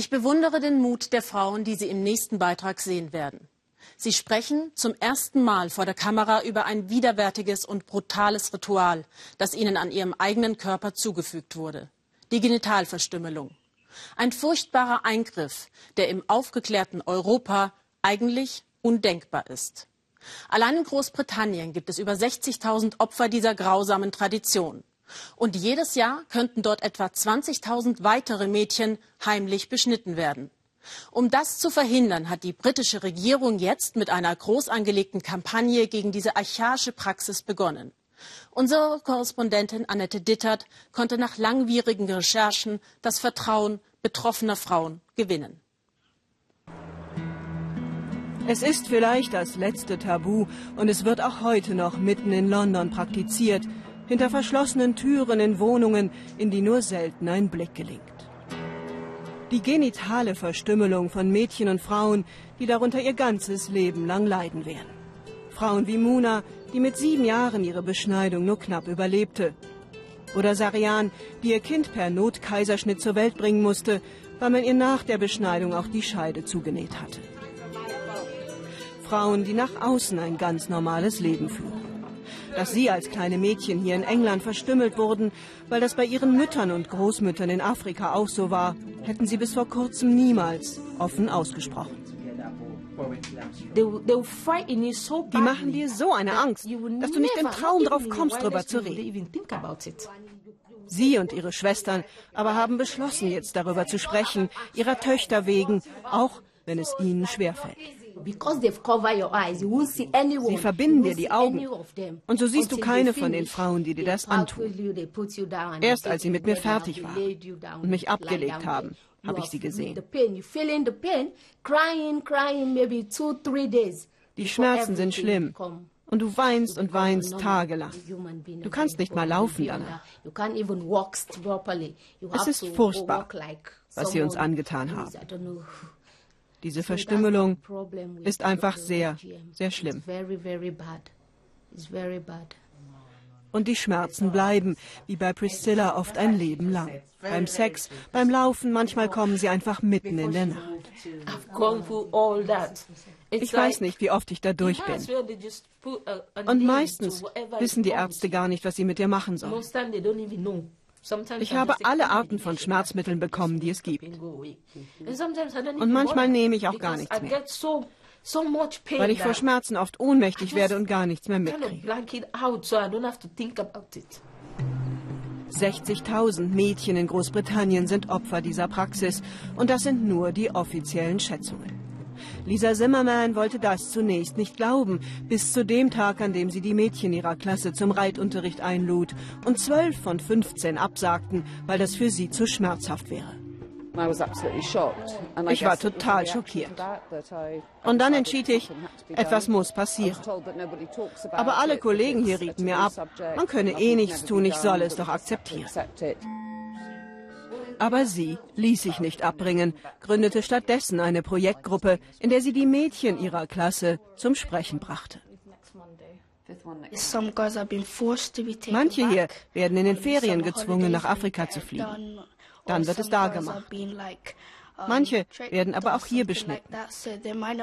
Ich bewundere den Mut der Frauen, die Sie im nächsten Beitrag sehen werden. Sie sprechen zum ersten Mal vor der Kamera über ein widerwärtiges und brutales Ritual, das ihnen an ihrem eigenen Körper zugefügt wurde. Die Genitalverstümmelung. Ein furchtbarer Eingriff, der im aufgeklärten Europa eigentlich undenkbar ist. Allein in Großbritannien gibt es über 60.000 Opfer dieser grausamen Tradition. Und jedes Jahr könnten dort etwa 20.000 weitere Mädchen heimlich beschnitten werden. Um das zu verhindern, hat die britische Regierung jetzt mit einer groß angelegten Kampagne gegen diese archaische Praxis begonnen. Unsere Korrespondentin Annette Dittert konnte nach langwierigen Recherchen das Vertrauen betroffener Frauen gewinnen. Es ist vielleicht das letzte Tabu und es wird auch heute noch mitten in London praktiziert, hinter verschlossenen Türen in Wohnungen, in die nur selten ein Blick gelingt. Die genitale Verstümmelung von Mädchen und Frauen, die darunter ihr ganzes Leben lang leiden werden. Frauen wie Muna, die mit sieben Jahren ihre Beschneidung nur knapp überlebte. Oder Sarian, die ihr Kind per Notkaiserschnitt zur Welt bringen musste, weil man ihr nach der Beschneidung auch die Scheide zugenäht hatte. Frauen, die nach außen ein ganz normales Leben führen dass sie als kleine Mädchen hier in England verstümmelt wurden, weil das bei ihren Müttern und Großmüttern in Afrika auch so war, hätten sie bis vor kurzem niemals offen ausgesprochen. Die machen dir so eine Angst, dass du nicht im Traum drauf kommst, darüber zu reden. Sie und ihre Schwestern aber haben beschlossen, jetzt darüber zu sprechen, ihrer Töchter wegen, auch wenn es ihnen schwerfällt. Sie verbinden dir die Augen und so siehst du keine von den Frauen, die dir das antun. Erst als sie mit mir fertig waren und mich abgelegt haben, habe ich sie gesehen. Die Schmerzen sind schlimm und du weinst und weinst tagelang. Du kannst nicht mal laufen danach. Es ist furchtbar, was sie uns angetan haben. Diese Verstümmelung ist einfach sehr, sehr schlimm. Und die Schmerzen bleiben, wie bei Priscilla oft ein Leben lang. Beim Sex, beim Laufen, manchmal kommen sie einfach mitten in der Nacht. Ich weiß nicht, wie oft ich da durch bin. Und meistens wissen die Ärzte gar nicht, was sie mit dir machen sollen. Ich habe alle Arten von Schmerzmitteln bekommen, die es gibt. Und manchmal nehme ich auch gar nichts mehr. Weil ich vor Schmerzen oft ohnmächtig werde und gar nichts mehr mitkriege. 60.000 Mädchen in Großbritannien sind Opfer dieser Praxis. Und das sind nur die offiziellen Schätzungen. Lisa Zimmerman wollte das zunächst nicht glauben, bis zu dem Tag, an dem sie die Mädchen ihrer Klasse zum Reitunterricht einlud und zwölf von 15 absagten, weil das für sie zu schmerzhaft wäre. Ich war total schockiert. Und dann entschied ich, etwas muss passieren. Aber alle Kollegen hier rieten mir ab, man könne eh nichts tun, ich solle es doch akzeptieren. Aber sie ließ sich nicht abbringen, gründete stattdessen eine Projektgruppe, in der sie die Mädchen ihrer Klasse zum Sprechen brachte. Manche hier werden in den Ferien gezwungen, nach Afrika zu fliegen. Dann wird es da gemacht. Manche werden aber auch hier beschnitten.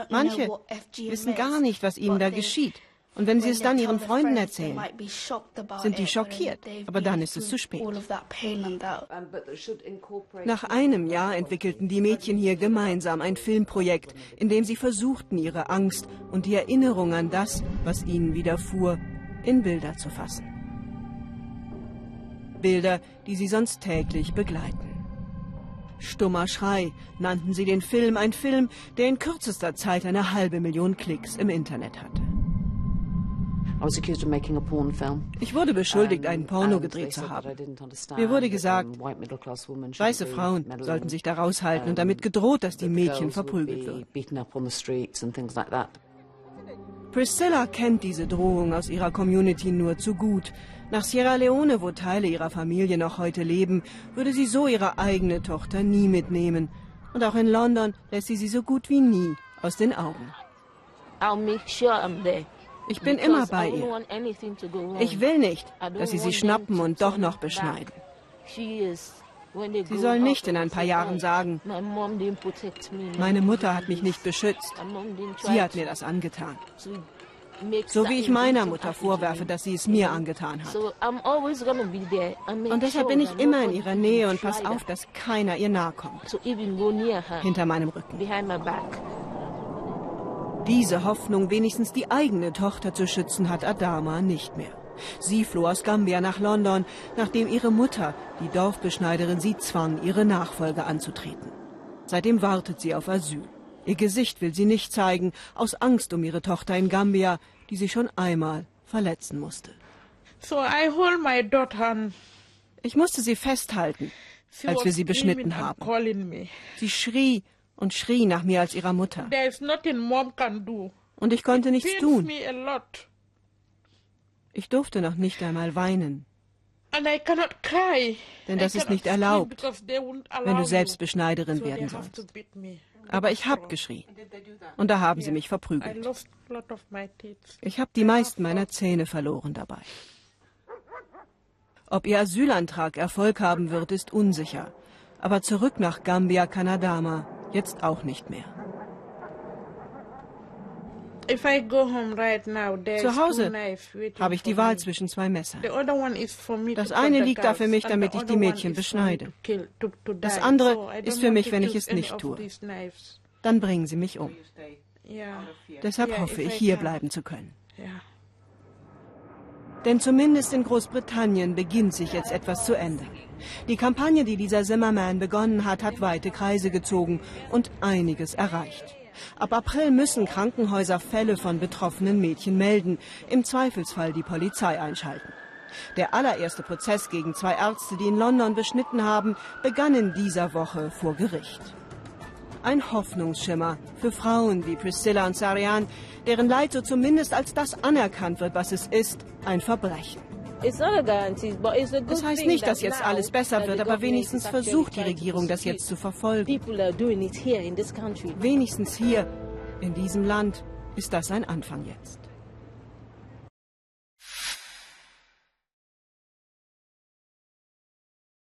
Manche wissen gar nicht, was ihnen da geschieht. Und wenn sie es dann ihren Freunden erzählen, sind die schockiert. Aber dann ist es zu spät. Nach einem Jahr entwickelten die Mädchen hier gemeinsam ein Filmprojekt, in dem sie versuchten, ihre Angst und die Erinnerung an das, was ihnen widerfuhr, in Bilder zu fassen. Bilder, die sie sonst täglich begleiten. Stummer Schrei nannten sie den Film, ein Film, der in kürzester Zeit eine halbe Million Klicks im Internet hatte. Ich wurde beschuldigt, ein Porno gedreht zu haben. Mir wurde gesagt, weiße Frauen sollten sich da raushalten und damit gedroht, dass die Mädchen verprügelt würden. Priscilla kennt diese Drohung aus ihrer Community nur zu gut. Nach Sierra Leone, wo Teile ihrer Familie noch heute leben, würde sie so ihre eigene Tochter nie mitnehmen. Und auch in London lässt sie sie so gut wie nie aus den Augen. I'll make sure I'm there. Ich bin immer bei ihr. Ich will nicht, dass sie sie schnappen und doch noch beschneiden. Sie sollen nicht in ein paar Jahren sagen, meine Mutter hat mich nicht beschützt. Sie hat mir das angetan. So wie ich meiner Mutter vorwerfe, dass sie es mir angetan hat. Und deshalb bin ich immer in ihrer Nähe und pass auf, dass keiner ihr nahe kommt. Hinter meinem Rücken. Diese Hoffnung, wenigstens die eigene Tochter zu schützen, hat Adama nicht mehr. Sie floh aus Gambia nach London, nachdem ihre Mutter, die Dorfbeschneiderin, sie zwang, ihre Nachfolge anzutreten. Seitdem wartet sie auf Asyl. Ihr Gesicht will sie nicht zeigen, aus Angst um ihre Tochter in Gambia, die sie schon einmal verletzen musste. So I hold my daughter. Ich musste sie festhalten, als wir sie beschnitten haben. Sie schrie und schrie nach mir als ihrer Mutter. Und ich konnte nichts tun. Ich durfte noch nicht einmal weinen. Denn das ist nicht erlaubt, wenn du selbst Beschneiderin werden sollst. Aber ich habe geschrien. Und da haben sie mich verprügelt. Ich habe die meisten meiner Zähne verloren dabei. Ob ihr Asylantrag Erfolg haben wird, ist unsicher. Aber zurück nach Gambia Kanadama jetzt auch nicht mehr. Zu Hause habe ich die Wahl zwischen zwei Messern. Das eine liegt da für mich, damit ich die Mädchen beschneide. Das andere ist für mich, wenn ich es nicht tue. Dann bringen sie mich um. Deshalb hoffe ich, hier bleiben zu können. Denn zumindest in Großbritannien beginnt sich jetzt etwas zu ändern. Die Kampagne, die dieser Zimmerman begonnen hat, hat weite Kreise gezogen und einiges erreicht. Ab April müssen Krankenhäuser Fälle von betroffenen Mädchen melden, im Zweifelsfall die Polizei einschalten. Der allererste Prozess gegen zwei Ärzte, die in London beschnitten haben, begann in dieser Woche vor Gericht. Ein Hoffnungsschimmer für Frauen wie Priscilla und Sarian, deren Leid so zumindest als das anerkannt wird, was es ist, ein Verbrechen. Das heißt nicht, dass jetzt alles besser wird, aber wenigstens versucht die Regierung, das jetzt zu verfolgen. Wenigstens hier, in diesem Land, ist das ein Anfang jetzt.